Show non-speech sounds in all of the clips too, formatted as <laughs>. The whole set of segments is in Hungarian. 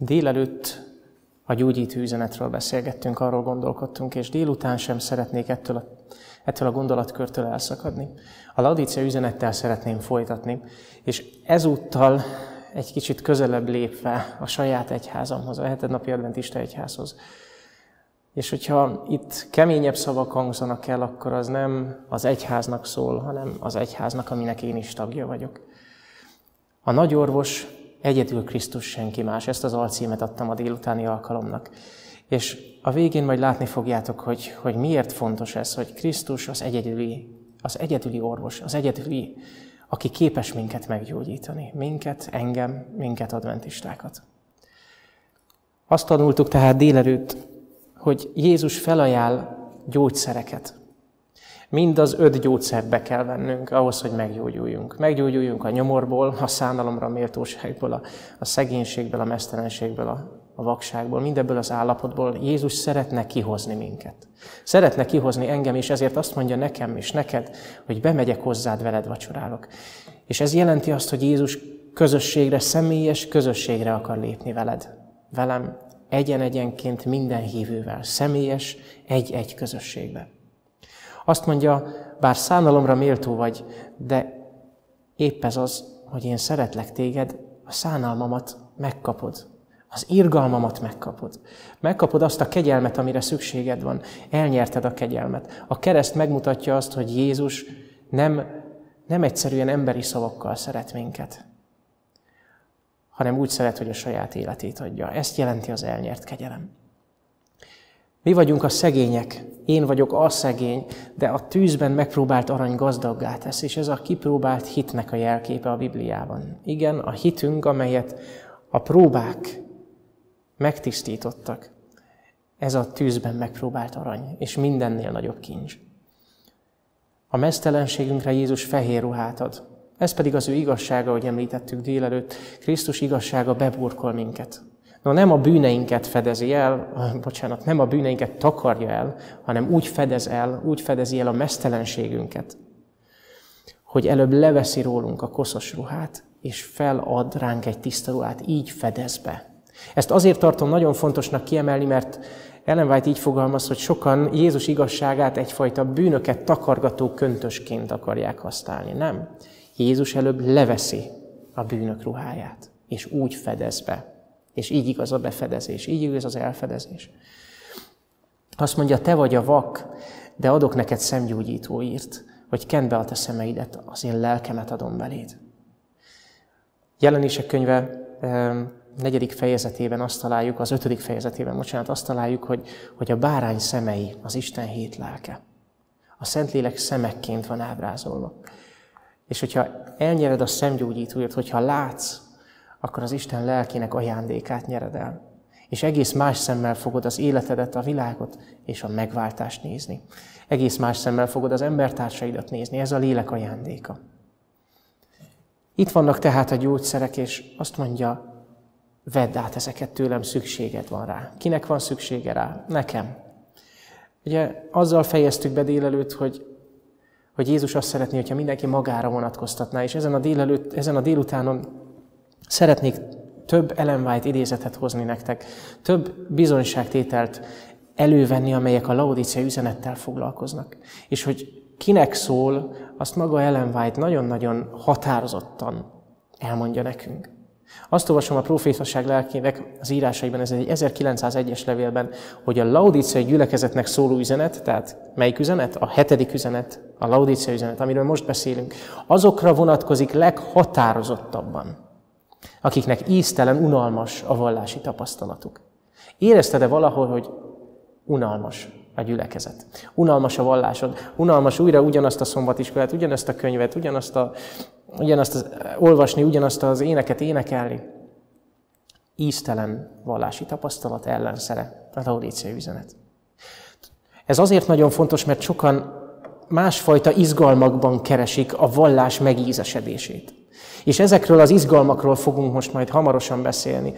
Délelőtt a gyógyító üzenetről beszélgettünk, arról gondolkodtunk, és délután sem szeretnék ettől a, ettől a gondolatkörtől elszakadni. A Laudícia üzenettel szeretném folytatni, és ezúttal egy kicsit közelebb lépve a saját egyházamhoz, a hetednapi adventista egyházhoz. És hogyha itt keményebb szavak hangzanak el, akkor az nem az egyháznak szól, hanem az egyháznak, aminek én is tagja vagyok. A nagyorvos egyedül Krisztus senki más. Ezt az alcímet adtam a délutáni alkalomnak. És a végén majd látni fogjátok, hogy, hogy miért fontos ez, hogy Krisztus az egyedüli, az egyedüli orvos, az egyedüli, aki képes minket meggyógyítani. Minket, engem, minket adventistákat. Azt tanultuk tehát délelőtt, hogy Jézus felajánl gyógyszereket. Mind az öt gyógyszert be kell vennünk ahhoz, hogy meggyógyuljunk. Meggyógyuljunk a nyomorból, a szánalomra, a méltóságból, a, a szegénységből, a mesztelenségből, a, a vakságból, mindebből az állapotból Jézus szeretne kihozni minket. Szeretne kihozni engem, és ezért azt mondja nekem és neked, hogy bemegyek hozzád, veled vacsorálok. És ez jelenti azt, hogy Jézus közösségre, személyes közösségre akar lépni veled. Velem egyen-egyenként minden hívővel, személyes, egy-egy közösségbe. Azt mondja, bár szánalomra méltó vagy, de épp ez az, hogy én szeretlek téged, a szánalmamat megkapod. Az irgalmamat megkapod. Megkapod azt a kegyelmet, amire szükséged van. Elnyerted a kegyelmet. A kereszt megmutatja azt, hogy Jézus nem, nem egyszerűen emberi szavakkal szeret minket, hanem úgy szeret, hogy a saját életét adja. Ezt jelenti az elnyert kegyelem. Mi vagyunk a szegények, én vagyok a szegény, de a tűzben megpróbált arany gazdaggá tesz, és ez a kipróbált hitnek a jelképe a Bibliában. Igen, a hitünk, amelyet a próbák megtisztítottak, ez a tűzben megpróbált arany, és mindennél nagyobb kincs. A mesztelenségünkre Jézus fehér ruhát ad. Ez pedig az ő igazsága, ahogy említettük délelőtt. Krisztus igazsága beburkol minket. No, nem a bűneinket fedezi el, <laughs> bocsánat, nem a bűneinket takarja el, hanem úgy fedez el, úgy fedezi el a mesztelenségünket, hogy előbb leveszi rólunk a koszos ruhát, és felad ránk egy tiszta ruhát, így fedez be. Ezt azért tartom nagyon fontosnak kiemelni, mert Ellen White így fogalmaz, hogy sokan Jézus igazságát egyfajta bűnöket takargató köntösként akarják használni. Nem. Jézus előbb leveszi a bűnök ruháját, és úgy fedez be. És így igaz a befedezés, így igaz az elfedezés. Azt mondja, te vagy a vak, de adok neked szemgyógyító írt, hogy kend be a te szemeidet, az én lelkemet adom beléd. Jelenések könyve negyedik fejezetében azt találjuk, az ötödik fejezetében, bocsánat, azt találjuk, hogy, hogy a bárány szemei az Isten hét lelke. A Szentlélek szemekként van ábrázolva. És hogyha elnyered a szemgyógyítóért, hogyha látsz, akkor az Isten lelkének ajándékát nyered el. És egész más szemmel fogod az életedet, a világot és a megváltást nézni. Egész más szemmel fogod az embertársaidat nézni. Ez a lélek ajándéka. Itt vannak tehát a gyógyszerek, és azt mondja, vedd át ezeket tőlem, szükséged van rá. Kinek van szüksége rá? Nekem. Ugye azzal fejeztük be délelőtt, hogy, hogy Jézus azt szeretné, hogyha mindenki magára vonatkoztatná, és ezen a, délelőtt, ezen a délutánon Szeretnék több Ellen idézetet hozni nektek, több bizonyságtételt elővenni, amelyek a Laodicea üzenettel foglalkoznak. És hogy kinek szól, azt maga Ellen White nagyon-nagyon határozottan elmondja nekünk. Azt olvasom a profétasság lelkének az írásaiban, ez egy 1901-es levélben, hogy a Laodicea gyülekezetnek szóló üzenet, tehát melyik üzenet? A hetedik üzenet, a Laodicea üzenet, amiről most beszélünk, azokra vonatkozik leghatározottabban, akiknek íztelen, unalmas a vallási tapasztalatuk. Érezted-e valahol, hogy unalmas a gyülekezet? Unalmas a vallásod? Unalmas újra ugyanazt a szombatiskolát, ugyanazt a könyvet, ugyanazt, a, ugyanazt az, olvasni, ugyanazt az éneket énekelni? Íztelen vallási tapasztalat ellenszere a Laudícia üzenet. Ez azért nagyon fontos, mert sokan másfajta izgalmakban keresik a vallás megízesedését. És ezekről az izgalmakról fogunk most majd hamarosan beszélni.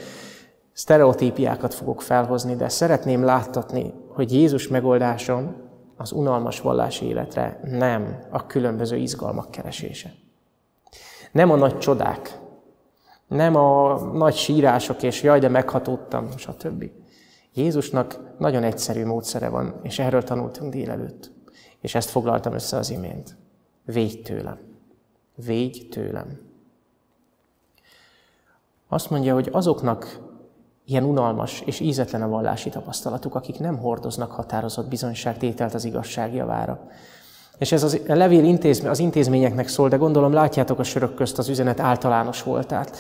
Sztereotípiákat fogok felhozni, de szeretném láttatni, hogy Jézus megoldása az unalmas vallási életre nem a különböző izgalmak keresése. Nem a nagy csodák, Nem a nagy sírások és jaj, de meghatódtam, stb. Jézusnak nagyon egyszerű módszere van, és erről tanultunk délelőtt. És ezt foglaltam össze az imént. Védj tőlem. Védj tőlem. Azt mondja, hogy azoknak ilyen unalmas és ízetlen a vallási tapasztalatuk, akik nem hordoznak határozott bizonyságtételt az igazság javára. És ez az, a levél intézm, az intézményeknek szól, de gondolom látjátok a sörök közt az üzenet általános voltát.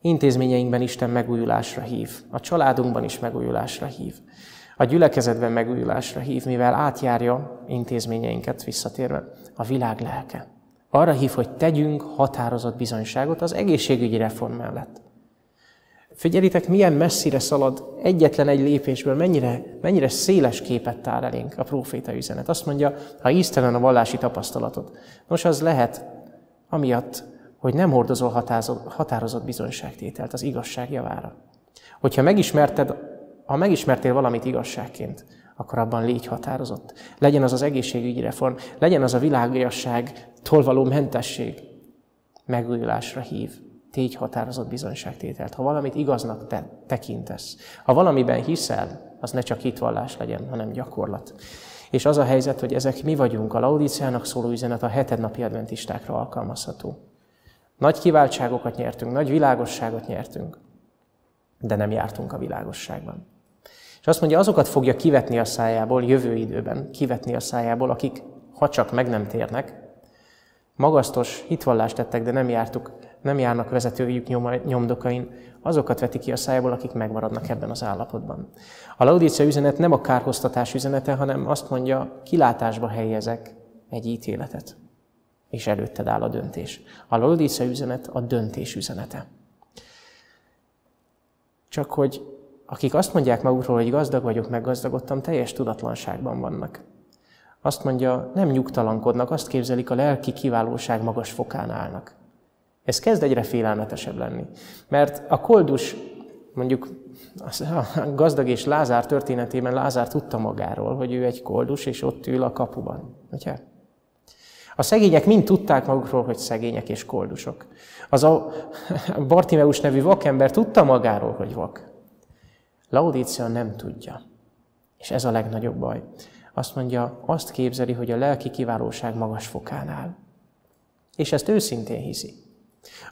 Intézményeinkben Isten megújulásra hív, a családunkban is megújulásra hív, a gyülekezetben megújulásra hív, mivel átjárja intézményeinket visszatérve a világ lelke. Arra hív, hogy tegyünk határozott bizonyságot az egészségügyi reform mellett. Figyelitek, milyen messzire szalad egyetlen egy lépésből, mennyire, mennyire széles képet tár elénk a próféta üzenet. Azt mondja, ha íztelen a vallási tapasztalatod, nos, az lehet amiatt, hogy nem hordozol határozott bizonyságtételt az igazság javára. Hogyha megismerted, ha megismertél valamit igazságként, akkor abban légy határozott. Legyen az az egészségügyi reform, legyen az a világiasságtól való mentesség. Megújulásra hív. Tégy határozott bizonyságtételt. Ha valamit igaznak te tekintesz, ha valamiben hiszel, az ne csak hitvallás legyen, hanem gyakorlat. És az a helyzet, hogy ezek mi vagyunk, a Laudíciának szóló üzenet a hetednapi adventistákra alkalmazható. Nagy kiváltságokat nyertünk, nagy világosságot nyertünk, de nem jártunk a világosságban. És azt mondja, azokat fogja kivetni a szájából jövő időben, kivetni a szájából, akik, ha csak meg nem térnek, magasztos hitvallást tettek, de nem, jártuk, nem járnak vezetőjük nyomdokain, azokat veti ki a szájából, akik megmaradnak ebben az állapotban. A Laudícia üzenet nem a kárhoztatás üzenete, hanem azt mondja, kilátásba helyezek egy ítéletet és előtted áll a döntés. A Laodice üzenet a döntés üzenete. Csak hogy akik azt mondják magukról, hogy gazdag vagyok, meggazdagodtam, teljes tudatlanságban vannak. Azt mondja, nem nyugtalankodnak, azt képzelik, a lelki kiválóság magas fokán állnak. Ez kezd egyre félelmetesebb lenni. Mert a koldus, mondjuk a gazdag és Lázár történetében Lázár tudta magáról, hogy ő egy koldus, és ott ül a kapuban. Ugye? A szegények mind tudták magukról, hogy szegények és koldusok. Az a <laughs> Bartimeus nevű vakember tudta magáról, hogy vak. Laudícia nem tudja. És ez a legnagyobb baj. Azt mondja, azt képzeli, hogy a lelki kiválóság magas fokán áll. És ezt őszintén hiszi.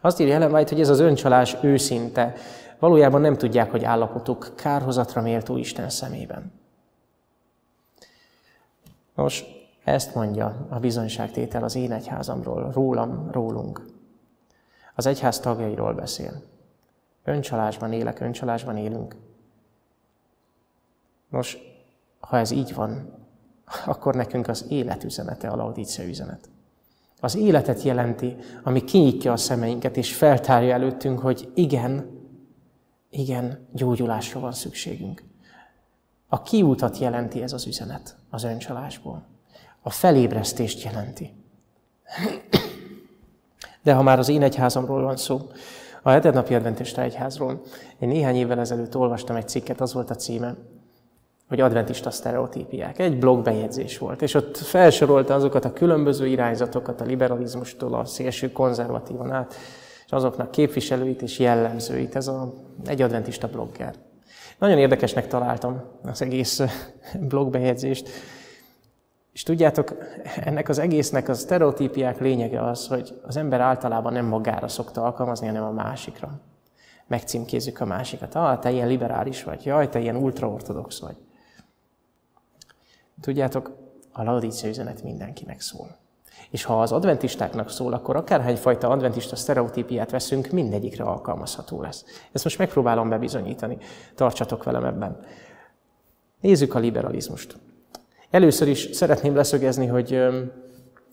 Azt írja Ellen White, hogy ez az öncsalás őszinte. Valójában nem tudják, hogy állapotuk kárhozatra méltó Isten szemében. Nos, ezt mondja a bizonyságtétel az én egyházamról, rólam, rólunk. Az egyház tagjairól beszél. Öncsalásban élek, öncsalásban élünk. Nos, ha ez így van, akkor nekünk az élet üzenete a Laodícia üzenet. Az életet jelenti, ami kinyitja a szemeinket, és feltárja előttünk, hogy igen, igen, gyógyulásra van szükségünk. A kiútat jelenti ez az üzenet az öncsalásból a felébresztést jelenti. De ha már az én egyházamról van szó, a hetednapi adventista egyházról, én néhány évvel ezelőtt olvastam egy cikket, az volt a címe, hogy adventista sztereotípiák. Egy blogbejegyzés volt, és ott felsorolta azokat a különböző irányzatokat a liberalizmustól a szélső konzervatívan át, és azoknak képviselőit és jellemzőit. Ez a, egy adventista blogger. Nagyon érdekesnek találtam az egész blogbejegyzést, és tudjátok, ennek az egésznek a sztereotípiák lényege az, hogy az ember általában nem magára szokta alkalmazni, hanem a másikra. Megcímkézzük a másikat. Ah, te ilyen liberális vagy, jaj, te ilyen ultraortodox vagy. Tudjátok, a Laodícia üzenet mindenkinek szól. És ha az adventistáknak szól, akkor akárhányfajta adventista sztereotípiát veszünk, mindegyikre alkalmazható lesz. Ezt most megpróbálom bebizonyítani. Tartsatok velem ebben. Nézzük a liberalizmust. Először is szeretném leszögezni, hogy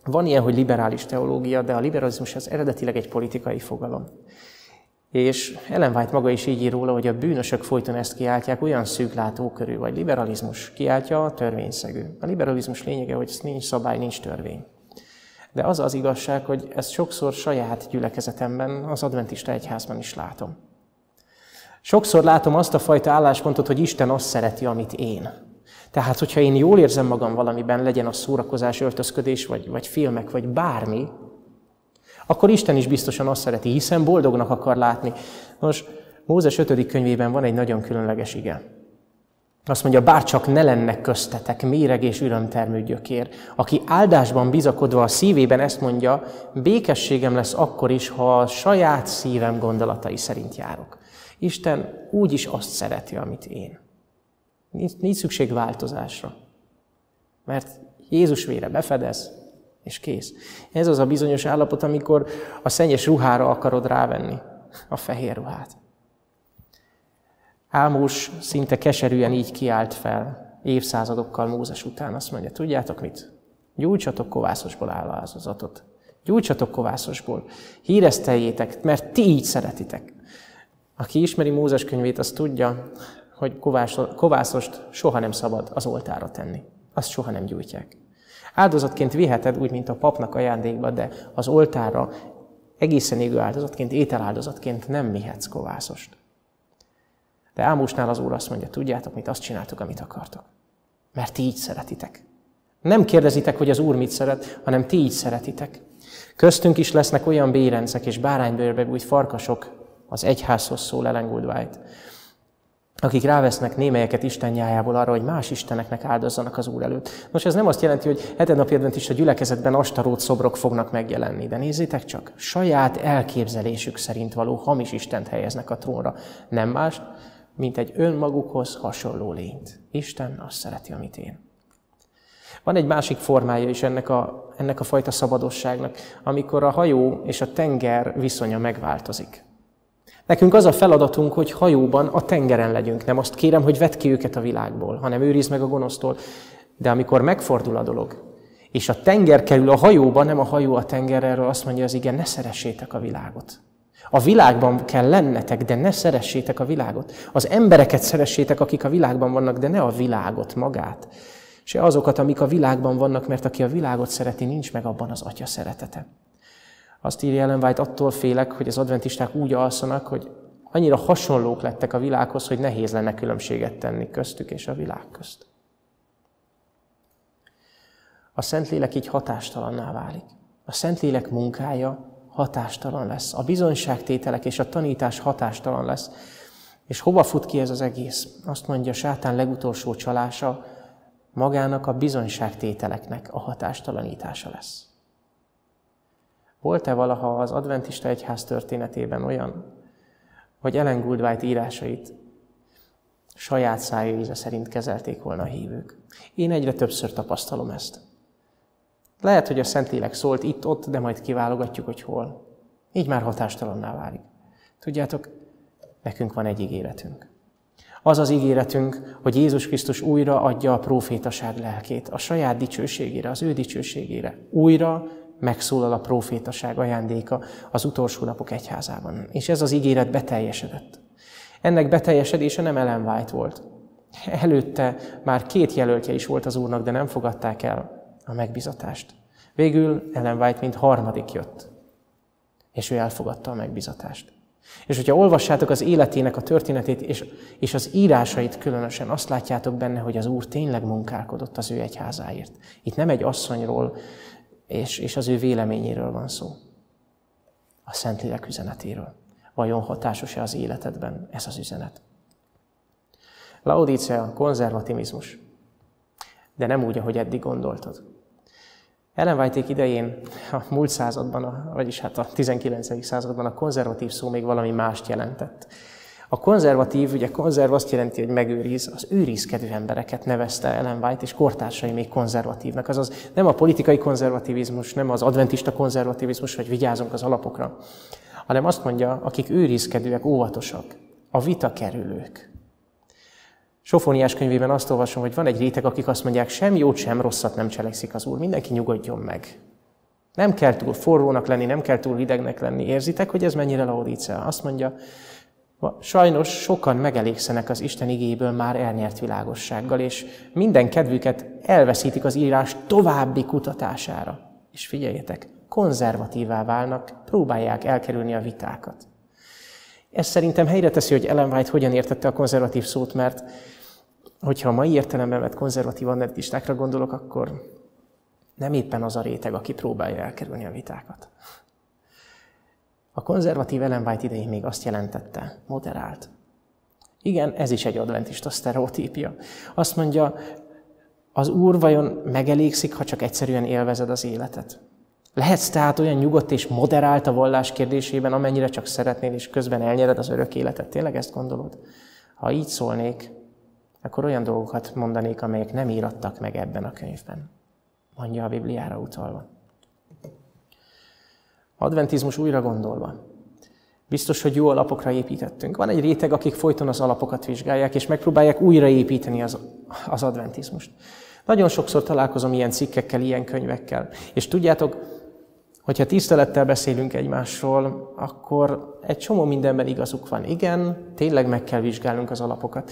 van ilyen, hogy liberális teológia, de a liberalizmus az eredetileg egy politikai fogalom. És Ellen White maga is így ír róla, hogy a bűnösök folyton ezt kiáltják, olyan szűk látókörű, vagy liberalizmus kiáltja a törvényszegű. A liberalizmus lényege, hogy nincs szabály, nincs törvény. De az az igazság, hogy ezt sokszor saját gyülekezetemben, az adventista egyházban is látom. Sokszor látom azt a fajta álláspontot, hogy Isten azt szereti, amit én. Tehát, hogyha én jól érzem magam valamiben, legyen a szórakozás, öltözködés, vagy, vagy filmek, vagy bármi, Akkor Isten is biztosan azt szereti, hiszen boldognak akar látni. Nos, Mózes 5. könyvében van egy nagyon különleges ige. Azt mondja, bárcsak ne lenne köztetek méreg és örömtermő gyökér, aki áldásban bizakodva a szívében ezt mondja, békességem lesz akkor is, ha a saját szívem gondolatai szerint járok. Isten úgy is azt szereti, amit én. Nincs, nincs szükség változásra. Mert Jézus vére befedez, és kész. Ez az a bizonyos állapot, amikor a szennyes ruhára akarod rávenni a fehér ruhát. Ámós szinte keserűen így kiált fel, évszázadokkal Mózes után azt mondja, tudjátok mit? Gyújtsatok kovászosból állázatot. Gyújtsatok kovászosból. Híreszteljétek, mert ti így szeretitek. Aki ismeri Mózes könyvét, az tudja, hogy kovászost soha nem szabad az oltára tenni. Azt soha nem gyújtják. Áldozatként viheted úgy, mint a papnak ajándékba, de az oltára egészen égő áldozatként, ételáldozatként nem vihetsz kovászost. De Ámosnál az Úr azt mondja, tudjátok mit, azt csináltok, amit akartok. Mert ti így szeretitek. Nem kérdezitek, hogy az Úr mit szeret, hanem ti így szeretitek. Köztünk is lesznek olyan bérencek és báránybőrbe bújt farkasok, az egyházhoz szól Ellen Goldwhite, akik rávesznek némelyeket Isten nyájából arra, hogy más isteneknek áldozzanak az Úr előtt. Nos, ez nem azt jelenti, hogy hetenapi a gyülekezetben astarót szobrok fognak megjelenni, de nézzétek csak, saját elképzelésük szerint való hamis Istent helyeznek a trónra. Nem más, mint egy önmagukhoz hasonló lényt. Isten azt szereti, amit én. Van egy másik formája is ennek a, ennek a fajta szabadosságnak, amikor a hajó és a tenger viszonya megváltozik. Nekünk az a feladatunk, hogy hajóban a tengeren legyünk. Nem azt kérem, hogy vedd ki őket a világból, hanem őrizd meg a gonosztól. De amikor megfordul a dolog, és a tenger kerül a hajóba, nem a hajó a tengerről, azt mondja az igen, ne szeressétek a világot. A világban kell lennetek, de ne szeressétek a világot. Az embereket szeressétek, akik a világban vannak, de ne a világot magát. Se azokat, amik a világban vannak, mert aki a világot szereti, nincs meg abban az atya szeretete. Azt írja Ellen White, attól félek, hogy az adventisták úgy alszanak, hogy annyira hasonlók lettek a világhoz, hogy nehéz lenne különbséget tenni köztük és a világ közt. A Szentlélek így hatástalanná válik. A Szentlélek munkája hatástalan lesz. A bizonyságtételek és a tanítás hatástalan lesz. És hova fut ki ez az egész? Azt mondja sátán legutolsó csalása, magának a bizonyságtételeknek a hatástalanítása lesz. Volt-e valaha az adventista egyház történetében olyan, hogy Ellen Goldwhite írásait saját szájéze szerint kezelték volna a hívők? Én egyre többször tapasztalom ezt. Lehet, hogy a Szentlélek szólt itt-ott, de majd kiválogatjuk, hogy hol. Így már hatástalanná válik. Tudjátok, nekünk van egy ígéretünk. Az az ígéretünk, hogy Jézus Krisztus újra adja a profétaság lelkét a saját dicsőségére, az ő dicsőségére. Újra megszólal a profétaság ajándéka az utolsó napok egyházában. És ez az ígéret beteljesedett. Ennek beteljesedése nem Ellen White volt. Előtte már két jelöltje is volt az úrnak, de nem fogadták el a megbizatást. Végül Ellen White mint harmadik jött, és ő elfogadta a megbizatást. És hogyha olvassátok az életének a történetét, és, és az írásait különösen, azt látjátok benne, hogy az Úr tényleg munkálkodott az ő egyházáért. Itt nem egy asszonyról és, és az ő véleményéről van szó. A Szentlélek üzenetéről. Vajon hatásos-e az életedben ez az üzenet? Laodicea konzervativizmus. De nem úgy, ahogy eddig gondoltad. Ellen idején, a múlt században, vagyis hát a 19. században a konzervatív szó még valami mást jelentett. A konzervatív, ugye konzerv azt jelenti, hogy megőriz, az őrizkedő embereket nevezte Ellen White, és kortársai még konzervatívnak. Azaz nem a politikai konzervativizmus, nem az adventista konzervativizmus, hogy vigyázunk az alapokra, hanem azt mondja, akik őrizkedőek, óvatosak, a vita kerülők. Sofóniás könyvében azt olvasom, hogy van egy réteg, akik azt mondják, sem jót, sem rosszat nem cselekszik az Úr, mindenki nyugodjon meg. Nem kell túl forrónak lenni, nem kell túl hidegnek lenni. Érzitek, hogy ez mennyire laudícia? Azt mondja, Sajnos sokan megelégszenek az Isten igéből már elnyert világossággal, és minden kedvüket elveszítik az írás további kutatására. És figyeljetek, konzervatívá válnak, próbálják elkerülni a vitákat. Ez szerintem helyre teszi, hogy Ellen White hogyan értette a konzervatív szót, mert hogyha a mai értelemben vett konzervatív anarchistákra gondolok, akkor nem éppen az a réteg, aki próbálja elkerülni a vitákat. A konzervatív Ellen White idején még azt jelentette, moderált. Igen, ez is egy adventista sztereotípia. Azt mondja, az Úr vajon megelégszik, ha csak egyszerűen élvezed az életet? Lehetsz tehát olyan nyugodt és moderált a vallás kérdésében, amennyire csak szeretnél, és közben elnyered az örök életet. Tényleg ezt gondolod? Ha így szólnék, akkor olyan dolgokat mondanék, amelyek nem írattak meg ebben a könyvben. Mondja a Bibliára utalva. Adventizmus újra gondolva. Biztos, hogy jó alapokra építettünk. Van egy réteg, akik folyton az alapokat vizsgálják, és megpróbálják újraépíteni az, az adventizmust. Nagyon sokszor találkozom ilyen cikkekkel, ilyen könyvekkel. És tudjátok, hogyha tisztelettel beszélünk egymásról, akkor egy csomó mindenben igazuk van. Igen, tényleg meg kell vizsgálnunk az alapokat.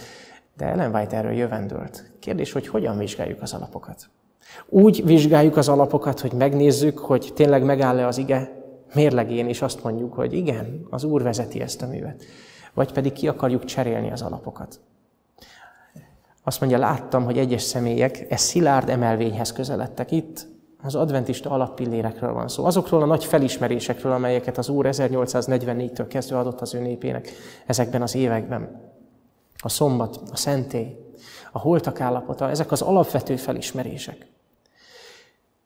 De Ellen White erről jövendőlt. Kérdés, hogy hogyan vizsgáljuk az alapokat? Úgy vizsgáljuk az alapokat, hogy megnézzük, hogy tényleg megáll-e az ige mérlegén, és azt mondjuk, hogy igen, az Úr vezeti ezt a művet. Vagy pedig ki akarjuk cserélni az alapokat. Azt mondja, láttam, hogy egyes személyek e szilárd emelvényhez közeledtek. Itt az adventista alappillérekről van szó. Azokról a nagy felismerésekről, amelyeket az Úr 1844-től kezdve adott az ő népének ezekben az években. A szombat, a szentély, a holtak állapota, ezek az alapvető felismerések.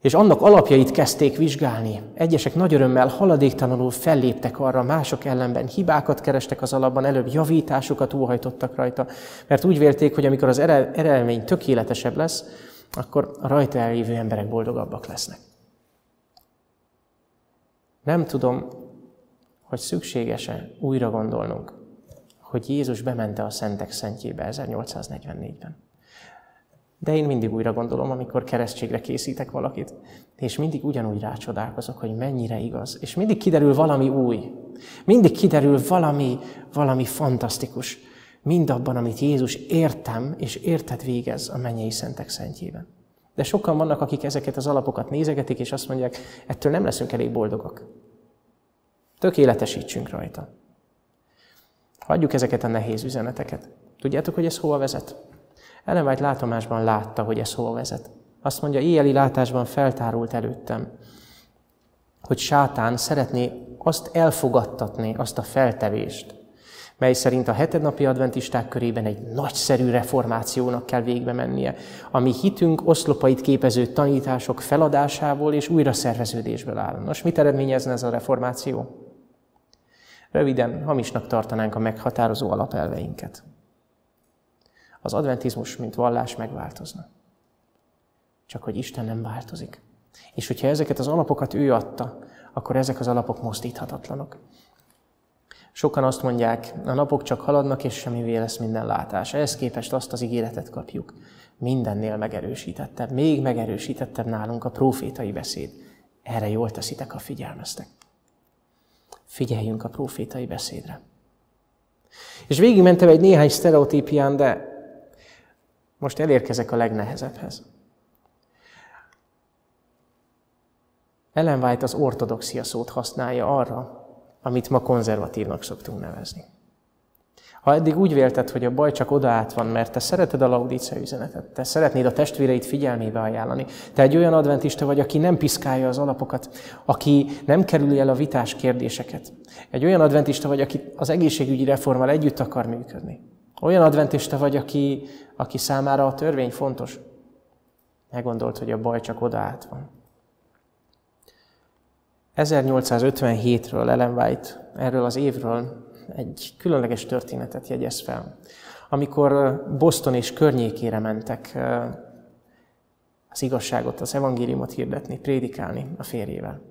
És annak alapjait kezdték vizsgálni. Egyesek nagy örömmel haladéktalanul felléptek arra, mások ellenben hibákat kerestek az alapban, előbb javításokat óhajtottak rajta, mert úgy vélték, hogy amikor az eredmény tökéletesebb lesz, akkor a rajta elévő emberek boldogabbak lesznek. Nem tudom, hogy szükséges-e újra gondolnunk, hogy Jézus bemente a szentek szentjébe 1844-ben. De én mindig újra gondolom, amikor keresztségre készítek valakit, és mindig ugyanúgy rácsodálkozok, hogy mennyire igaz. És mindig kiderül valami új. Mindig kiderül valami, valami fantasztikus. Mindabban, amit Jézus értem és értet végez a mennyei szentek szentjében. De sokan vannak, akik ezeket az alapokat nézegetik, és azt mondják, ettől nem leszünk elég boldogak. Tökéletesítsünk rajta. Hagyjuk ezeket a nehéz üzeneteket. Tudjátok, hogy ez hova vezet? Ellen White látomásban látta, hogy ez hova vezet. Azt mondja, éjjeli látásban feltárult előttem, hogy sátán szeretné azt elfogadtatni, azt a feltevést, mely szerint a hetednapi adventisták körében egy nagyszerű reformációnak kell végbe mennie, ami hitünk oszlopait képező tanítások feladásából és újra szerveződésből áll. Nos, mit eredményezne ez a reformáció? Röviden, hamisnak tartanánk a meghatározó alapelveinket az adventizmus, mint vallás megváltozna. Csak hogy Isten nem változik. És hogyha ezeket az alapokat ő adta, akkor ezek az alapok mozdíthatatlanok. Sokan azt mondják, a napok csak haladnak, és semmivé lesz minden látás. Ehhez képest azt az ígéretet kapjuk. Mindennél megerősítettebb, még megerősítettebb nálunk a profétai beszéd. Erre jól teszitek, a figyelmeztek. Figyeljünk a profétai beszédre. És végigmentem egy néhány sztereotípián, de most elérkezek a legnehezebbhez. Ellen White az ortodoxia szót használja arra, amit ma konzervatívnak szoktunk nevezni. Ha eddig úgy vélted, hogy a baj csak oda át van, mert te szereted a laudícia üzenetet, te szeretnéd a testvéreit figyelmébe ajánlani, te egy olyan adventista vagy, aki nem piszkálja az alapokat, aki nem kerüli el a vitás kérdéseket. Egy olyan adventista vagy, aki az egészségügyi reformmal együtt akar működni. Olyan adventista vagy, aki, aki számára a törvény fontos. Meggondolt, hogy a baj csak oda át van. 1857-ről Ellen White erről az évről egy különleges történetet jegyez fel. Amikor Boston és környékére mentek az igazságot, az evangéliumot hirdetni, prédikálni a férjével.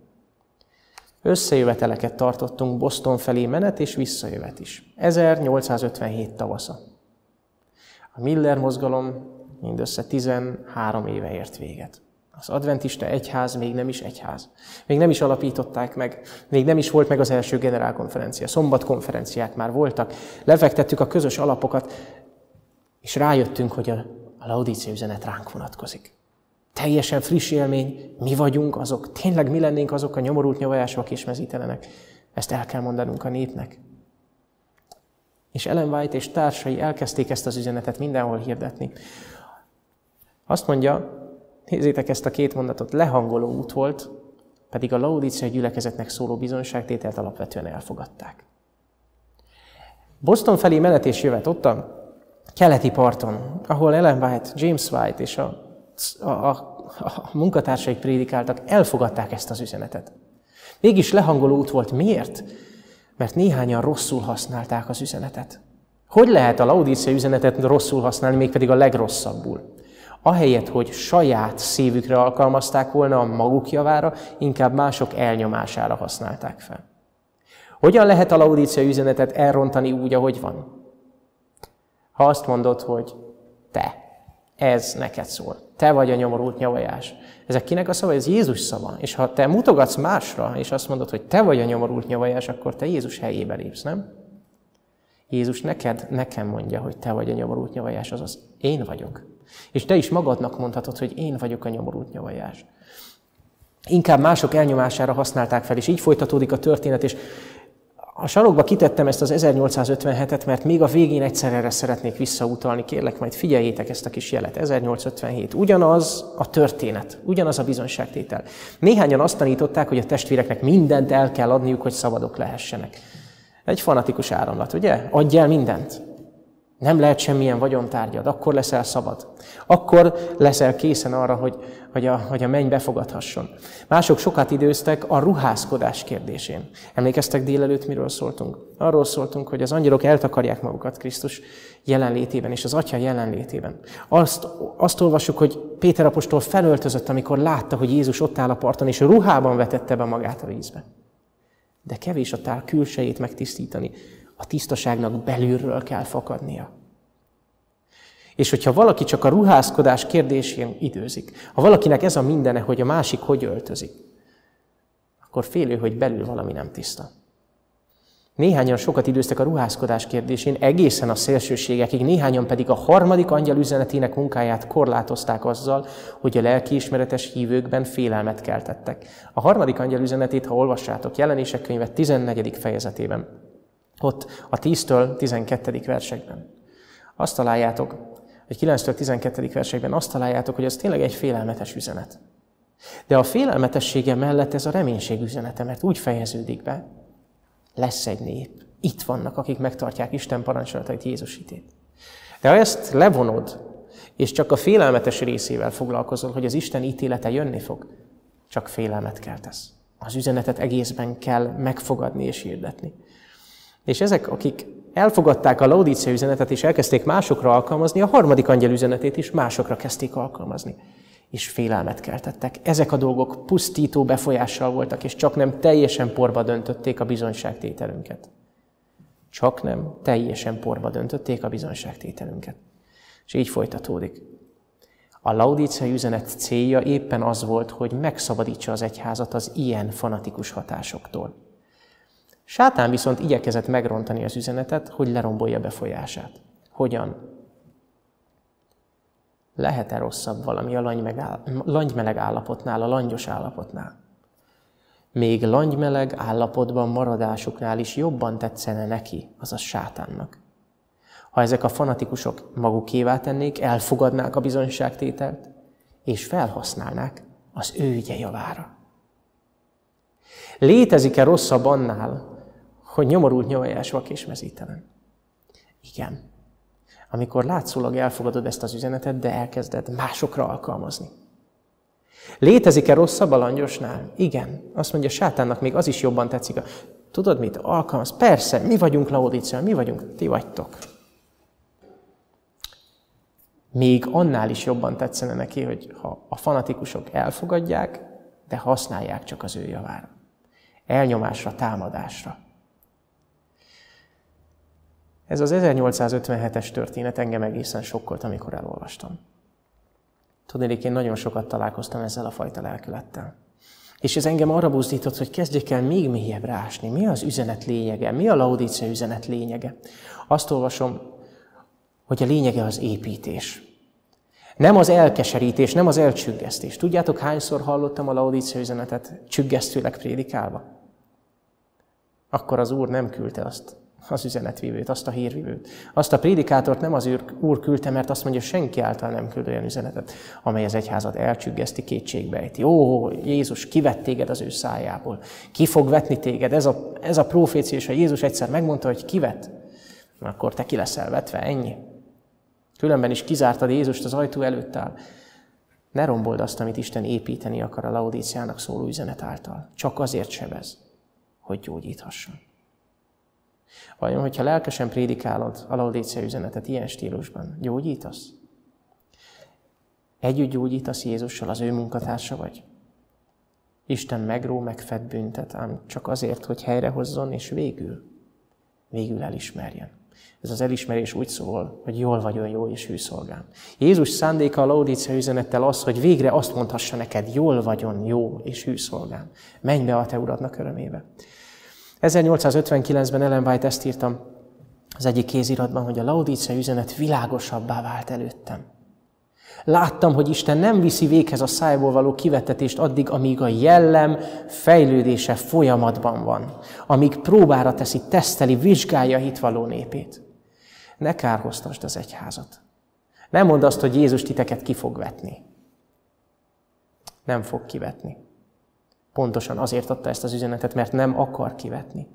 Összejöveteleket tartottunk Boston felé menet és visszajövet is. 1857 tavasza. A Miller mozgalom mindössze 13 éve ért véget. Az adventista egyház még nem is egyház. Még nem is alapították meg, még nem is volt meg az első generálkonferencia. Szombatkonferenciák már voltak, lefektettük a közös alapokat, és rájöttünk, hogy a, a Laudícia üzenet ránk vonatkozik teljesen friss élmény, mi vagyunk azok, tényleg mi lennénk azok a nyomorult nyavajások és mezítelenek. Ezt el kell mondanunk a népnek. És Ellen White és társai elkezdték ezt az üzenetet mindenhol hirdetni. Azt mondja, nézzétek ezt a két mondatot, lehangoló út volt, pedig a laudíciai gyülekezetnek szóló bizonyságtételt alapvetően elfogadták. Boston felé menetés jövet ott a keleti parton, ahol Ellen White, James White és a, a, a, a munkatársaik prédikáltak, elfogadták ezt az üzenetet. Mégis lehangoló út volt. Miért? Mert néhányan rosszul használták az üzenetet. Hogy lehet a laudícia üzenetet rosszul használni, mégpedig a legrosszabbul? Ahelyett, hogy saját szívükre alkalmazták volna a maguk javára, inkább mások elnyomására használták fel. Hogyan lehet a laudícia üzenetet elrontani úgy, ahogy van? Ha azt mondod, hogy te, ez neked szól, te vagy a nyomorult nyavajás. Ezek kinek a szava? Ez Jézus szava. És ha te mutogatsz másra, és azt mondod, hogy te vagy a nyomorult nyavajás, akkor te Jézus helyébe lépsz, nem? Jézus neked, nekem mondja, hogy te vagy a nyomorult nyavajás, azaz én vagyok. És te is magadnak mondhatod, hogy én vagyok a nyomorult nyavajás. Inkább mások elnyomására használták fel, és így folytatódik a történet, és a sarokba kitettem ezt az 1857-et, mert még a végén egyszer erre szeretnék visszautalni. Kérlek, majd figyeljétek ezt a kis jelet. 1857. Ugyanaz a történet, ugyanaz a bizonyságtétel. Néhányan azt tanították, hogy a testvéreknek mindent el kell adniuk, hogy szabadok lehessenek. Egy fanatikus áramlat, ugye? Adj el mindent. Nem lehet semmilyen vagyontárgyad, akkor leszel szabad. Akkor leszel készen arra, hogy, hogy, a, hogy a menny befogadhasson. Mások sokat időztek a ruházkodás kérdésén. Emlékeztek délelőtt, miről szóltunk? Arról szóltunk, hogy az angyalok eltakarják magukat Krisztus jelenlétében és az Atya jelenlétében. Azt, azt olvassuk, hogy Péter apostol felöltözött, amikor látta, hogy Jézus ott áll a parton, és ruhában vetette be magát a vízbe. De kevés a tál külsejét megtisztítani. A tisztaságnak belülről kell fakadnia. És hogyha valaki csak a ruházkodás kérdésén időzik, ha valakinek ez a mindene, hogy a másik hogy öltözik, akkor félő, hogy belül valami nem tiszta. Néhányan sokat időztek a ruházkodás kérdésén, egészen a szélsőségekig, néhányan pedig a harmadik angyal üzenetének munkáját korlátozták azzal, hogy a lelkiismeretes hívőkben félelmet keltettek. A harmadik angyal üzenetét, ha olvassátok, jelenések könyve 14. fejezetében, ott a 10-től 12. versekben. Azt találjátok, hogy 9-től 12. versekben azt találjátok, hogy ez tényleg egy félelmetes üzenet. De a félelmetessége mellett ez a reménység üzenete, mert úgy fejeződik be, lesz egy nép. Itt vannak, akik megtartják Isten parancsolatait Jézus hitét. De ha ezt levonod, és csak a félelmetes részével foglalkozol, hogy az Isten ítélete jönni fog, csak félelmet keltesz. Az üzenetet egészben kell megfogadni és hirdetni. És ezek, akik elfogadták a Laudícia üzenetet, és elkezdték másokra alkalmazni, a harmadik angyel üzenetét is másokra kezdték alkalmazni. És félelmet keltettek. Ezek a dolgok pusztító befolyással voltak, és csak nem teljesen porba döntötték a bizonyságtételünket. Csak nem teljesen porba döntötték a bizonyságtételünket. És így folytatódik. A laudíciai üzenet célja éppen az volt, hogy megszabadítsa az egyházat az ilyen fanatikus hatásoktól. Sátán viszont igyekezett megrontani az üzenetet, hogy lerombolja befolyását. Hogyan? Lehet-e rosszabb valami a langymeleg állapotnál, a langyos állapotnál? Még langymeleg állapotban maradásuknál is jobban tetszene neki, azaz sátánnak. Ha ezek a fanatikusok magukévá tennék, elfogadnák a bizonyságtételt, és felhasználnák az ő ügye javára. Létezik-e rosszabb annál, hogy nyomorult nyavajás vak és mezítelen. Igen. Amikor látszólag elfogadod ezt az üzenetet, de elkezded másokra alkalmazni. Létezik-e rosszabb a langyosnál? Igen. Azt mondja, sátánnak még az is jobban tetszik. Tudod mit? Alkalmaz. Persze, mi vagyunk Laodicea, mi vagyunk, ti vagytok. Még annál is jobban tetszene neki, hogy ha a fanatikusok elfogadják, de használják csak az ő javára. Elnyomásra, támadásra. Ez az 1857-es történet engem egészen sokkolt, amikor elolvastam. Tudnék, én nagyon sokat találkoztam ezzel a fajta lelkülettel. És ez engem arra buzdított, hogy kezdjek el még mélyebbre ásni. Mi az üzenet lényege? Mi a laudícia üzenet lényege? Azt olvasom, hogy a lényege az építés. Nem az elkeserítés, nem az elcsüggesztés. Tudjátok, hányszor hallottam a laudícia üzenetet csüggesztőleg prédikálva? Akkor az Úr nem küldte azt az üzenetvívőt, azt a hírvívőt. Azt a prédikátort nem az Úr küldte, mert azt mondja, senki által nem küld olyan üzenetet, amely az egyházat elcsüggeszti, kétségbejti. Ó, Jézus kivett téged az ő szájából. Ki fog vetni téged? Ez a, ez a profécia, és ha Jézus egyszer megmondta, hogy kivet, akkor te ki leszel vetve, ennyi. Különben is kizártad Jézust az ajtó előtt áll. Ne rombold azt, amit Isten építeni akar a Laudíciának szóló üzenet által. Csak azért sebez, hogy gyógyíthasson. Vajon, hogyha lelkesen prédikálod a Laudícia üzenetet ilyen stílusban, gyógyítasz? Együtt gyógyítasz Jézussal, az ő munkatársa vagy? Isten megró, megfed büntet, ám csak azért, hogy helyrehozzon, és végül, végül elismerjen. Ez az elismerés úgy szól, hogy jól vagy jó és hű szolgám. Jézus szándéka a Laudícia üzenettel az, hogy végre azt mondhassa neked, jól vagyon jó és hű szolgám. Menj be a te uradnak örömébe. 1859-ben Ellen White ezt írtam az egyik kéziratban, hogy a Laudícia üzenet világosabbá vált előttem. Láttam, hogy Isten nem viszi véghez a szájból való kivetetést addig, amíg a jellem fejlődése folyamatban van, amíg próbára teszi, teszteli, vizsgálja a hitvaló népét. Ne kárhoztasd az egyházat. Nem mondd azt, hogy Jézus titeket ki fog vetni. Nem fog kivetni. Pontosan azért adta ezt az üzenetet, mert nem akar kivetni.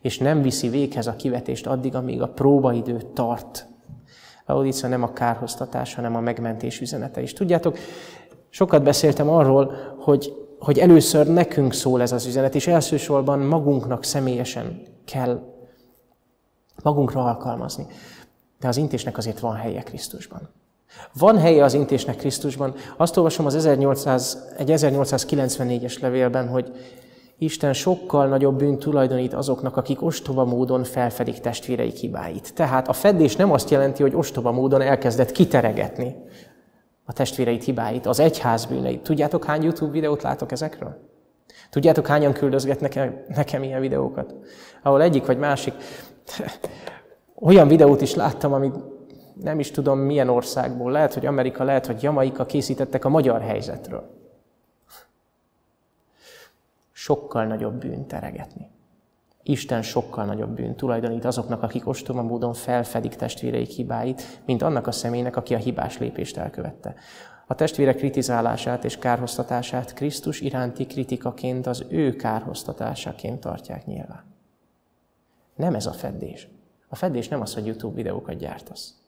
És nem viszi véghez a kivetést addig, amíg a próbaidő tart. Laudícia nem a kárhoztatás, hanem a megmentés üzenete is. Tudjátok, sokat beszéltem arról, hogy, hogy először nekünk szól ez az üzenet, és elsősorban magunknak személyesen kell magunkra alkalmazni. De az intésnek azért van helye Krisztusban. Van helye az intésnek Krisztusban. Azt olvasom az 1800, egy 1894-es levélben, hogy Isten sokkal nagyobb bűnt tulajdonít azoknak, akik ostoba módon felfedik testvérei hibáit. Tehát a fedés nem azt jelenti, hogy ostoba módon elkezdett kiteregetni a testvéreit hibáit, az egyház bűneit. Tudjátok, hány YouTube videót látok ezekről? Tudjátok, hányan küldözgetnek nekem, nekem ilyen videókat? Ahol egyik vagy másik <laughs> olyan videót is láttam, amit nem is tudom milyen országból, lehet, hogy Amerika, lehet, hogy Jamaika készítettek a magyar helyzetről. Sokkal nagyobb bűn teregetni. Isten sokkal nagyobb bűn tulajdonít azoknak, akik ostoma módon felfedik testvéreik hibáit, mint annak a személynek, aki a hibás lépést elkövette. A testvérek kritizálását és kárhoztatását Krisztus iránti kritikaként az ő kárhoztatásaként tartják nyilván. Nem ez a feddés. A fedés nem az, hogy YouTube videókat gyártasz.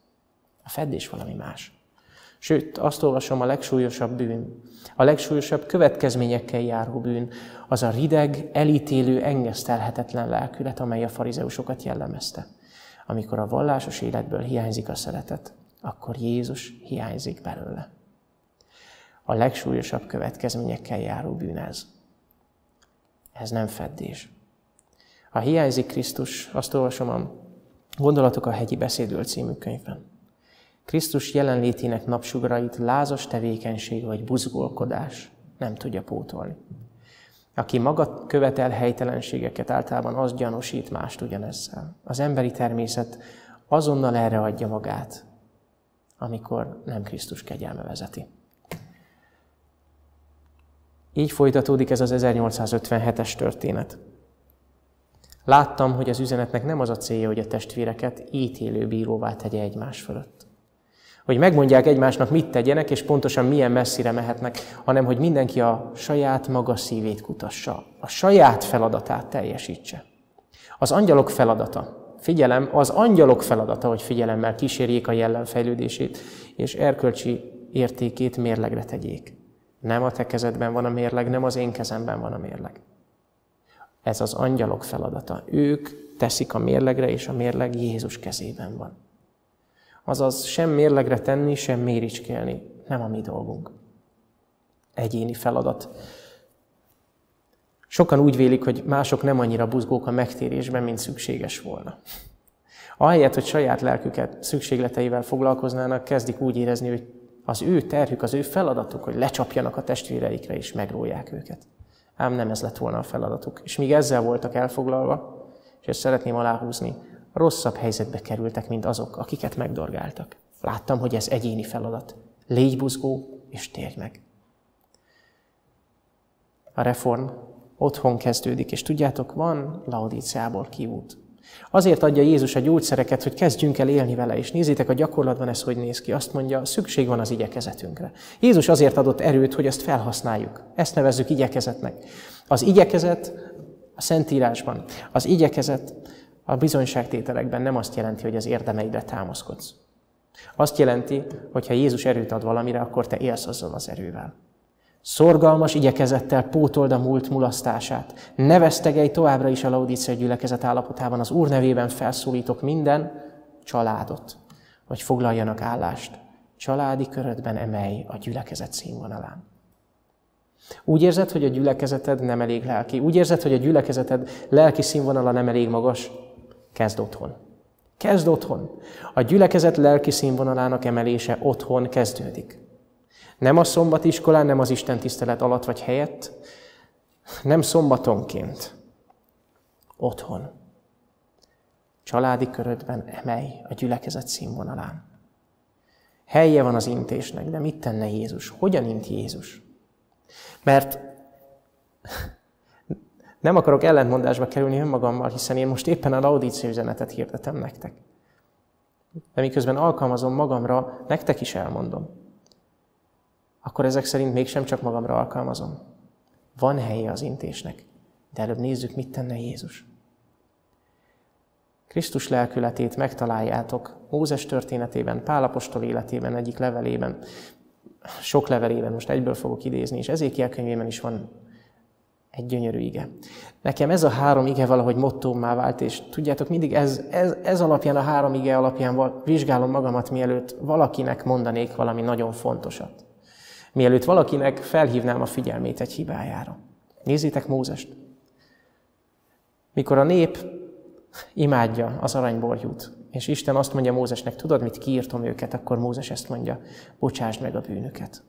A fedés valami más. Sőt, azt olvasom, a legsúlyosabb bűn, a legsúlyosabb következményekkel járó bűn, az a rideg, elítélő, engesztelhetetlen lelkület, amely a farizeusokat jellemezte. Amikor a vallásos életből hiányzik a szeretet, akkor Jézus hiányzik belőle. A legsúlyosabb következményekkel járó bűn ez. Ez nem feddés. Ha hiányzik Krisztus, azt olvasom a Gondolatok a hegyi beszédről című könyvben. Krisztus jelenlétének napsugarait lázas tevékenység vagy buzgolkodás nem tudja pótolni. Aki maga követel helytelenségeket, általában az gyanúsít mást ugyanezzel. Az emberi természet azonnal erre adja magát, amikor nem Krisztus kegyelme vezeti. Így folytatódik ez az 1857-es történet. Láttam, hogy az üzenetnek nem az a célja, hogy a testvéreket ítélő bíróvá tegye egymás fölött. Hogy megmondják egymásnak, mit tegyenek, és pontosan milyen messzire mehetnek, hanem hogy mindenki a saját maga szívét kutassa, a saját feladatát teljesítse. Az angyalok feladata, figyelem, az angyalok feladata, hogy figyelemmel kísérjék a jellem fejlődését, és erkölcsi értékét mérlegre tegyék. Nem a te kezedben van a mérleg, nem az én kezemben van a mérleg. Ez az angyalok feladata. Ők teszik a mérlegre, és a mérleg Jézus kezében van. Azaz sem mérlegre tenni, sem méricskélni. Nem a mi dolgunk. Egyéni feladat. Sokan úgy vélik, hogy mások nem annyira buzgók a megtérésben, mint szükséges volna. Ahelyett, hogy saját lelküket szükségleteivel foglalkoznának, kezdik úgy érezni, hogy az ő terhük, az ő feladatuk, hogy lecsapjanak a testvéreikre és megrólják őket. Ám nem ez lett volna a feladatuk. És míg ezzel voltak elfoglalva, és ezt szeretném aláhúzni, rosszabb helyzetbe kerültek, mint azok, akiket megdorgáltak. Láttam, hogy ez egyéni feladat. Légy buzgó, és térj meg. A reform otthon kezdődik, és tudjátok, van Laudíciából kiút. Azért adja Jézus a gyógyszereket, hogy kezdjünk el élni vele, és nézzétek a gyakorlatban ez hogy néz ki. Azt mondja, szükség van az igyekezetünkre. Jézus azért adott erőt, hogy ezt felhasználjuk. Ezt nevezzük igyekezetnek. Az igyekezet a Szentírásban, az igyekezet a bizonyságtételekben nem azt jelenti, hogy az érdemeidre támaszkodsz. Azt jelenti, hogy ha Jézus erőt ad valamire, akkor te élsz azzal az erővel. Szorgalmas igyekezettel pótold a múlt mulasztását. Ne vesztegelj továbbra is a Laudícia gyülekezet állapotában. Az Úr nevében felszólítok minden családot, hogy foglaljanak állást. Családi körödben emelj a gyülekezet színvonalán. Úgy érzed, hogy a gyülekezeted nem elég lelki. Úgy érzed, hogy a gyülekezeted lelki színvonala nem elég magas. Kezd otthon. Kezd otthon. A gyülekezet lelki színvonalának emelése otthon kezdődik. Nem a szombatiskolán, nem az Isten tisztelet alatt vagy helyett, nem szombatonként. Otthon. Családi körödben emelj a gyülekezet színvonalán. Helye van az intésnek, de mit tenne Jézus? Hogyan int Jézus? Mert nem akarok ellentmondásba kerülni önmagammal, hiszen én most éppen a Laudícia üzenetet hirdetem nektek. De miközben alkalmazom magamra, nektek is elmondom. Akkor ezek szerint mégsem csak magamra alkalmazom. Van helye az intésnek, de előbb nézzük, mit tenne Jézus. Krisztus lelkületét megtaláljátok Mózes történetében, Pálapostól életében, egyik levelében, sok levelében, most egyből fogok idézni, és ezékiel könyvében is van egy gyönyörű ige. Nekem ez a három ige valahogy mottómmá vált, és tudjátok, mindig ez, ez, ez alapján, a három ige alapján vizsgálom magamat, mielőtt valakinek mondanék valami nagyon fontosat. Mielőtt valakinek felhívnám a figyelmét egy hibájára. Nézzétek Mózest. Mikor a nép imádja az aranyborjút, és Isten azt mondja Mózesnek, tudod, mit kiírtom őket, akkor Mózes ezt mondja, bocsásd meg a bűnöket.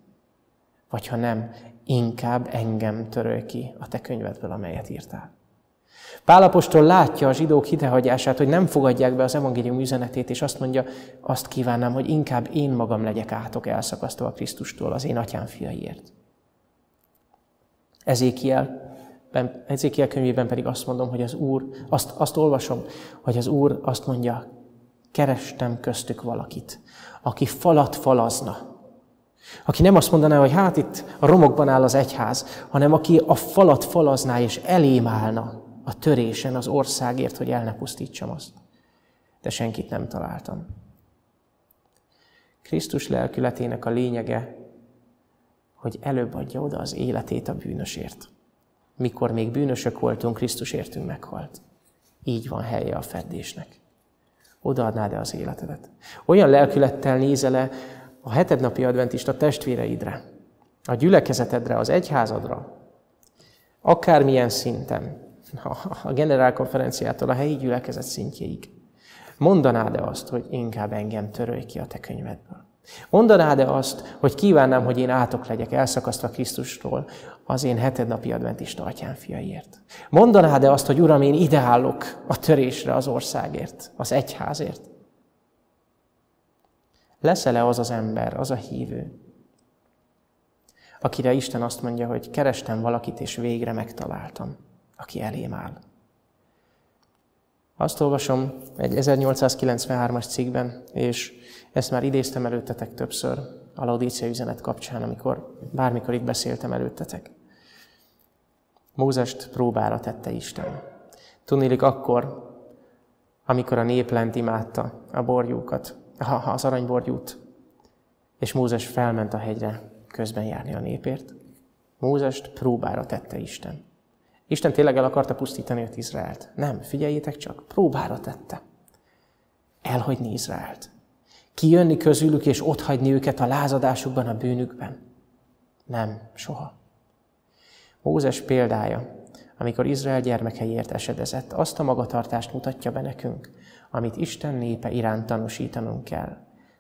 Vagy ha nem, inkább engem töröl ki a te könyvedből, amelyet írtál. Pálapostól látja a zsidók hidehagyását, hogy nem fogadják be az evangélium üzenetét, és azt mondja, azt kívánnám, hogy inkább én magam legyek átok elszakasztva a Krisztustól az én atyám fiaiért. Ezékiel, Ezékiel könyvében pedig azt mondom, hogy az Úr, azt, azt olvasom, hogy az Úr azt mondja, kerestem köztük valakit, aki falat falazna, aki nem azt mondaná, hogy hát itt a romokban áll az egyház, hanem aki a falat falazná és elém állna a törésen az országért, hogy el ne pusztítsam azt. De senkit nem találtam. Krisztus lelkületének a lényege, hogy előbb adja oda az életét a bűnösért. Mikor még bűnösök voltunk, Krisztus értünk meghalt. Így van helye a feddésnek. Odaadnád-e az életedet? Olyan lelkülettel nézel le a hetednapi adventista testvéreidre, a gyülekezetedre, az egyházadra, akármilyen szinten, a generálkonferenciától a helyi gyülekezet szintjéig. Mondanád-e azt, hogy inkább engem törölj ki a te könyvedből? Mondanád-e azt, hogy kívánnám, hogy én átok legyek elszakasztva Krisztustól az én hetednapi adventista atyám fiaiért? Mondanád-e azt, hogy Uram, én ideállok a törésre az országért, az egyházért? Leszel-e az az ember, az a hívő, akire Isten azt mondja, hogy kerestem valakit, és végre megtaláltam, aki elém áll. Azt olvasom egy 1893-as cikkben, és ezt már idéztem előttetek többször a Laudícia üzenet kapcsán, amikor bármikor itt beszéltem előttetek. Mózest próbára tette Isten. Tudnélik akkor, amikor a nép lent imádta a borjúkat, az aranyborjút, és Mózes felment a hegyre közben járni a népért. Mózest próbára tette Isten. Isten tényleg el akarta pusztítani őt Izraelt? Nem, figyeljétek csak, próbára tette. Elhagyni Izraelt. Kijönni közülük és otthagyni őket a lázadásukban, a bűnükben? Nem, soha. Mózes példája, amikor Izrael gyermekeiért esedezett, azt a magatartást mutatja be nekünk, amit Isten népe iránt tanúsítanunk kell,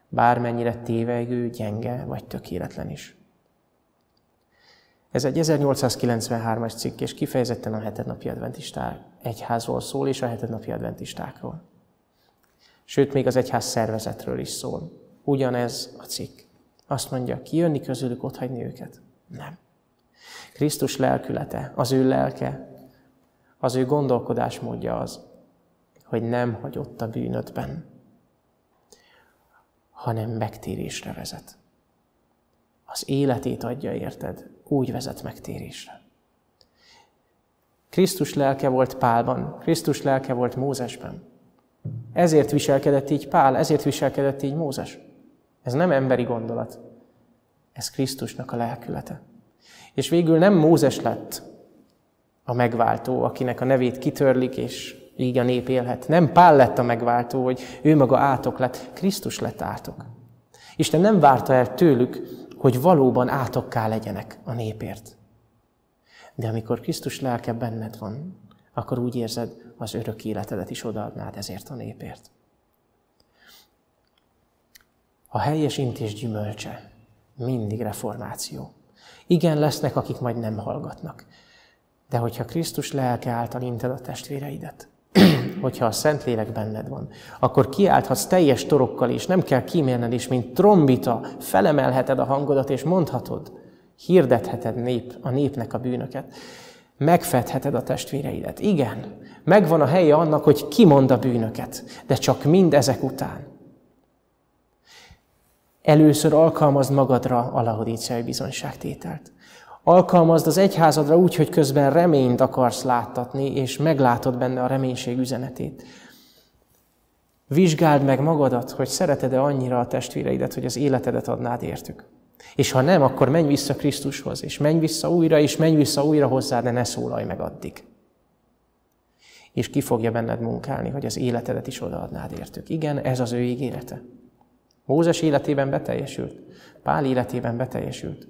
bármennyire tévegő, gyenge vagy tökéletlen is. Ez egy 1893-as cikk, és kifejezetten a hetednapi adventisták egyházról szól, és a hetednapi adventistákról. Sőt, még az egyház szervezetről is szól. Ugyanez a cikk. Azt mondja, ki jönni közülük, ott hagyni őket? Nem. Krisztus lelkülete, az ő lelke, az ő gondolkodásmódja az, hogy nem hagyott a bűnödben, hanem megtérésre vezet. Az életét adja érted, úgy vezet megtérésre. Krisztus lelke volt Pálban, Krisztus lelke volt Mózesben. Ezért viselkedett így Pál, ezért viselkedett így Mózes. Ez nem emberi gondolat. Ez Krisztusnak a lelkülete. És végül nem Mózes lett a megváltó, akinek a nevét kitörlik, és így a nép élhet. Nem Pál lett a megváltó, hogy ő maga átok lett, Krisztus lett átok. Isten nem várta el tőlük, hogy valóban átokká legyenek a népért. De amikor Krisztus lelke benned van, akkor úgy érzed, az örök életedet is odaadnád ezért a népért. A helyes intés gyümölcse mindig reformáció. Igen, lesznek, akik majd nem hallgatnak. De hogyha Krisztus lelke által inted a testvéreidet, <clears throat> hogyha a Szentlélek benned van, akkor kiálthatsz teljes torokkal, és nem kell kímélned, és mint trombita felemelheted a hangodat, és mondhatod, hirdetheted nép, a népnek a bűnöket, megfedheted a testvéreidet. Igen, megvan a helye annak, hogy kimond a bűnöket, de csak mind ezek után. Először alkalmazd magadra a laodíciai bizonyságtételt. Alkalmazd az egyházadra úgy, hogy közben reményt akarsz láttatni, és meglátod benne a reménység üzenetét. Vizsgáld meg magadat, hogy szereted-e annyira a testvéreidet, hogy az életedet adnád értük. És ha nem, akkor menj vissza Krisztushoz, és menj vissza újra, és menj vissza újra hozzá, de ne szólalj meg addig. És ki fogja benned munkálni, hogy az életedet is odaadnád értük. Igen, ez az ő ígérete. Mózes életében beteljesült, Pál életében beteljesült.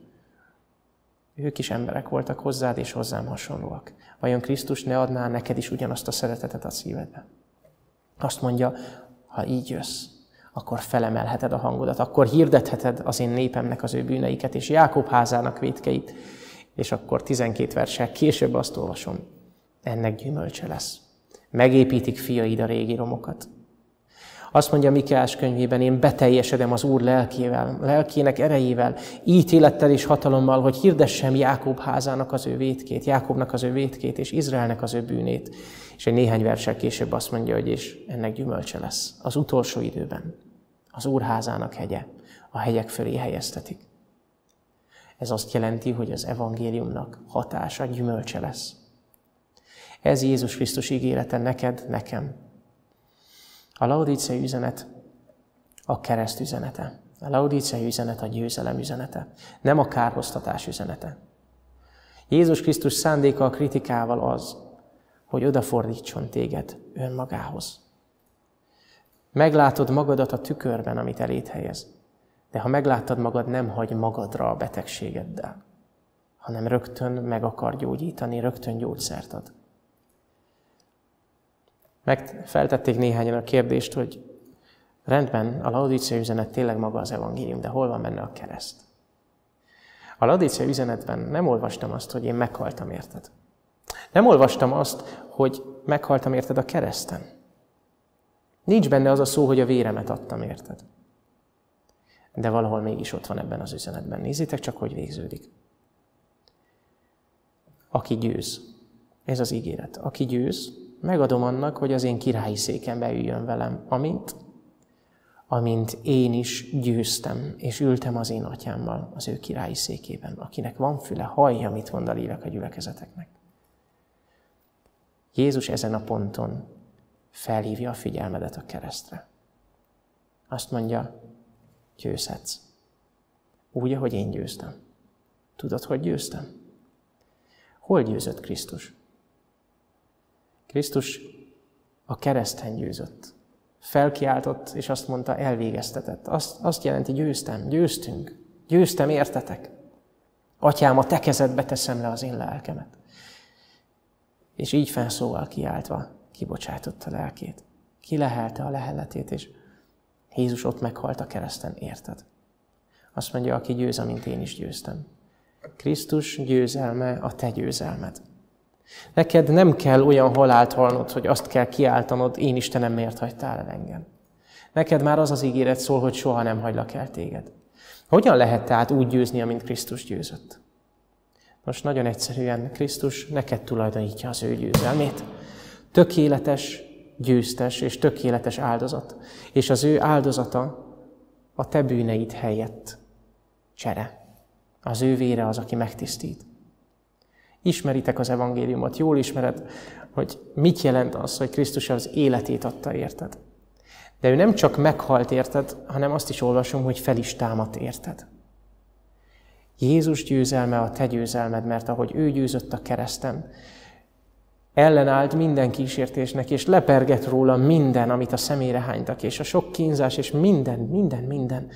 Ők is emberek voltak hozzád és hozzám hasonlóak. Vajon Krisztus ne adná neked is ugyanazt a szeretetet a szívedbe? Azt mondja, ha így jössz, akkor felemelheted a hangodat, akkor hirdetheted az én népemnek az ő bűneiket, és Jákob házának vétkeit, és akkor 12 versek később azt olvasom, ennek gyümölcse lesz. Megépítik fiaid a régi romokat. Azt mondja Mikás könyvében, én beteljesedem az Úr lelkével, lelkének erejével, ítélettel és hatalommal, hogy hirdessem Jákob házának az ő vétkét, Jákobnak az ő vétkét, és Izraelnek az ő bűnét. És egy néhány versel később azt mondja, hogy és ennek gyümölcse lesz az utolsó időben. Az Úr házának hegye, a hegyek fölé helyeztetik. Ez azt jelenti, hogy az evangéliumnak hatása, gyümölcse lesz. Ez Jézus Krisztus ígérete neked, nekem, a laudíciai üzenet a kereszt üzenete. A laudíciai üzenet a győzelem üzenete, nem a kárhoztatás üzenete. Jézus Krisztus szándéka a kritikával az, hogy odafordítson téged önmagához. Meglátod magadat a tükörben, amit elét helyez. De ha megláttad magad, nem hagy magadra a betegségeddel, hanem rögtön meg akar gyógyítani, rögtön gyógyszert ad. Meg feltették néhányan a kérdést, hogy rendben, a Laodicea üzenet tényleg maga az evangélium, de hol van benne a kereszt? A Laodicea üzenetben nem olvastam azt, hogy én meghaltam érted. Nem olvastam azt, hogy meghaltam érted a kereszten. Nincs benne az a szó, hogy a véremet adtam érted. De valahol mégis ott van ebben az üzenetben. Nézzétek csak, hogy végződik. Aki győz. Ez az ígéret. Aki győz, megadom annak, hogy az én királyi széken beüljön velem, amint, amint én is győztem, és ültem az én atyámmal az ő királyi székében. Akinek van füle, hallja, mit mond a lélek a gyülekezeteknek. Jézus ezen a ponton felhívja a figyelmedet a keresztre. Azt mondja, győzhetsz. Úgy, ahogy én győztem. Tudod, hogy győztem? Hol győzött Krisztus? Krisztus a kereszten győzött. Felkiáltott, és azt mondta, elvégeztetett. Azt, azt jelenti, győztem, győztünk, győztem, értetek. Atyám, a te kezedbe teszem le az én lelkemet. És így felszóval kiáltva kibocsátotta lelkét. Kilehelte a leheletét, és Jézus ott meghalt a kereszten, érted? Azt mondja, aki győz, amint én is győztem. Krisztus győzelme a te győzelmed. Neked nem kell olyan halált halnod, hogy azt kell kiáltanod, én Istenem, miért hagytál el engem. Neked már az az ígéret szól, hogy soha nem hagylak el téged. Hogyan lehet tehát úgy győzni, amint Krisztus győzött? Most nagyon egyszerűen Krisztus neked tulajdonítja az ő győzelmét. Tökéletes, győztes és tökéletes áldozat, és az ő áldozata a te bűneid helyett csere. Az ő vére az, aki megtisztít. Ismeritek az evangéliumot, jól ismered, hogy mit jelent az, hogy Krisztus az életét adta érted. De ő nem csak meghalt érted, hanem azt is olvasom, hogy fel is támadt érted. Jézus győzelme a te győzelmed, mert ahogy ő győzött a kereszten, ellenállt minden kísértésnek, és lepergett róla minden, amit a szemére hánytak, és a sok kínzás, és minden, minden, minden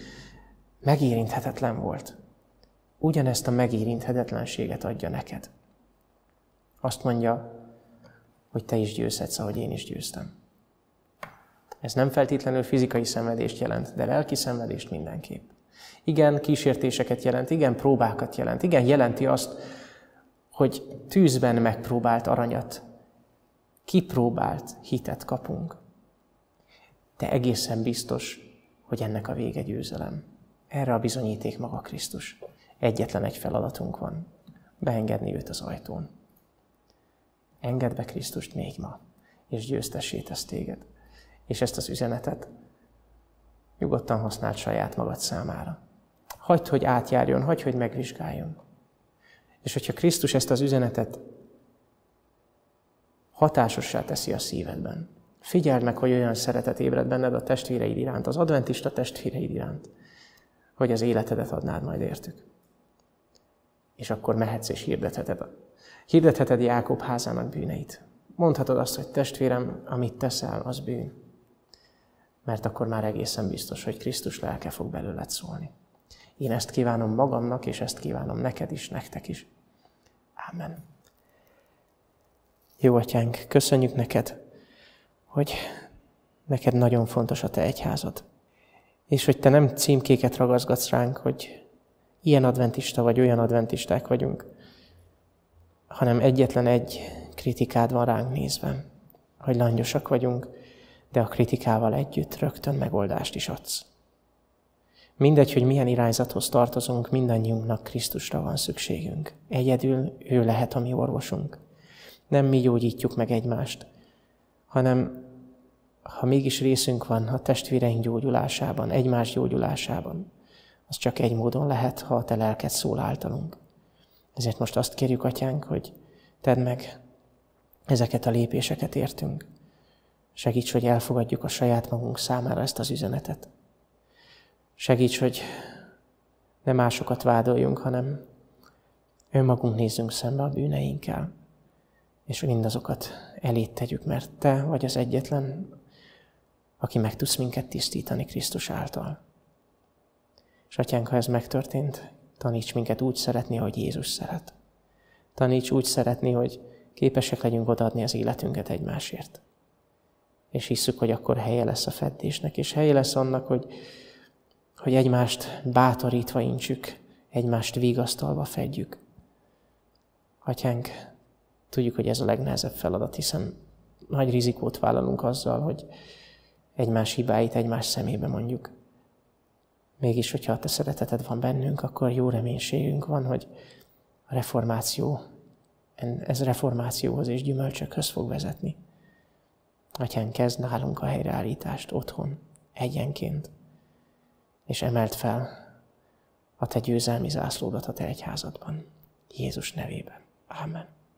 megérinthetetlen volt. Ugyanezt a megérinthetetlenséget adja neked. Azt mondja, hogy te is győzhetsz, ahogy én is győztem. Ez nem feltétlenül fizikai szenvedést jelent, de lelki szenvedést mindenképp. Igen, kísértéseket jelent, igen, próbákat jelent, igen, jelenti azt, hogy tűzben megpróbált aranyat, kipróbált hitet kapunk. De egészen biztos, hogy ennek a vége győzelem. Erre a bizonyíték maga Krisztus. Egyetlen egy feladatunk van. Beengedni őt az ajtón. Engedd be Krisztust még ma, és győztessé tesz téged. És ezt az üzenetet nyugodtan használd saját magad számára. Hagyd, hogy átjárjon, hagyd, hogy megvizsgáljon. És hogyha Krisztus ezt az üzenetet hatásossá teszi a szívedben, figyeld meg, hogy olyan szeretet ébred benned a testvéreid iránt, az adventista testvéreid iránt, hogy az életedet adnád majd értük. És akkor mehetsz és hirdetheted, hirdetheted Jákob házának bűneit. Mondhatod azt, hogy testvérem, amit teszel, az bűn. Mert akkor már egészen biztos, hogy Krisztus lelke fog belőled szólni. Én ezt kívánom magamnak, és ezt kívánom neked is, nektek is. Amen. Jó atyánk, köszönjük neked, hogy neked nagyon fontos a te egyházad. És hogy te nem címkéket ragaszgatsz ránk, hogy ilyen adventista vagy olyan adventisták vagyunk, hanem egyetlen egy kritikád van ránk nézve, hogy langyosak vagyunk, de a kritikával együtt rögtön megoldást is adsz. Mindegy, hogy milyen irányzathoz tartozunk, mindannyiunknak Krisztusra van szükségünk. Egyedül ő lehet a mi orvosunk. Nem mi gyógyítjuk meg egymást, hanem ha mégis részünk van a testvéreink gyógyulásában, egymás gyógyulásában, az csak egy módon lehet, ha a te lelked szól általunk. Ezért most azt kérjük, Atyánk, hogy tedd meg ezeket a lépéseket értünk. Segíts, hogy elfogadjuk a saját magunk számára ezt az üzenetet. Segíts, hogy ne másokat vádoljunk, hanem önmagunk nézzünk szembe a bűneinkkel, és mindazokat elét tegyük, mert Te vagy az egyetlen, aki meg tudsz minket tisztítani Krisztus által. És atyánk, ha ez megtörtént, taníts minket úgy szeretni, ahogy Jézus szeret. Taníts úgy szeretni, hogy képesek legyünk odaadni az életünket egymásért. És hisszük, hogy akkor helye lesz a feddésnek, és helye lesz annak, hogy hogy egymást bátorítva intsük, egymást vigasztalva fedjük. Atyánk, tudjuk, hogy ez a legnehezebb feladat, hiszen nagy rizikót vállalunk azzal, hogy egymás hibáit egymás szemébe mondjuk. Mégis, hogyha a te szereteted van bennünk, akkor jó reménységünk van, hogy a reformáció, ez reformációhoz és gyümölcsökhöz fog vezetni. Atyán, kezd nálunk a helyreállítást otthon, egyenként és emelt fel a te győzelmi zászlódat a te egyházadban. Jézus nevében. Amen.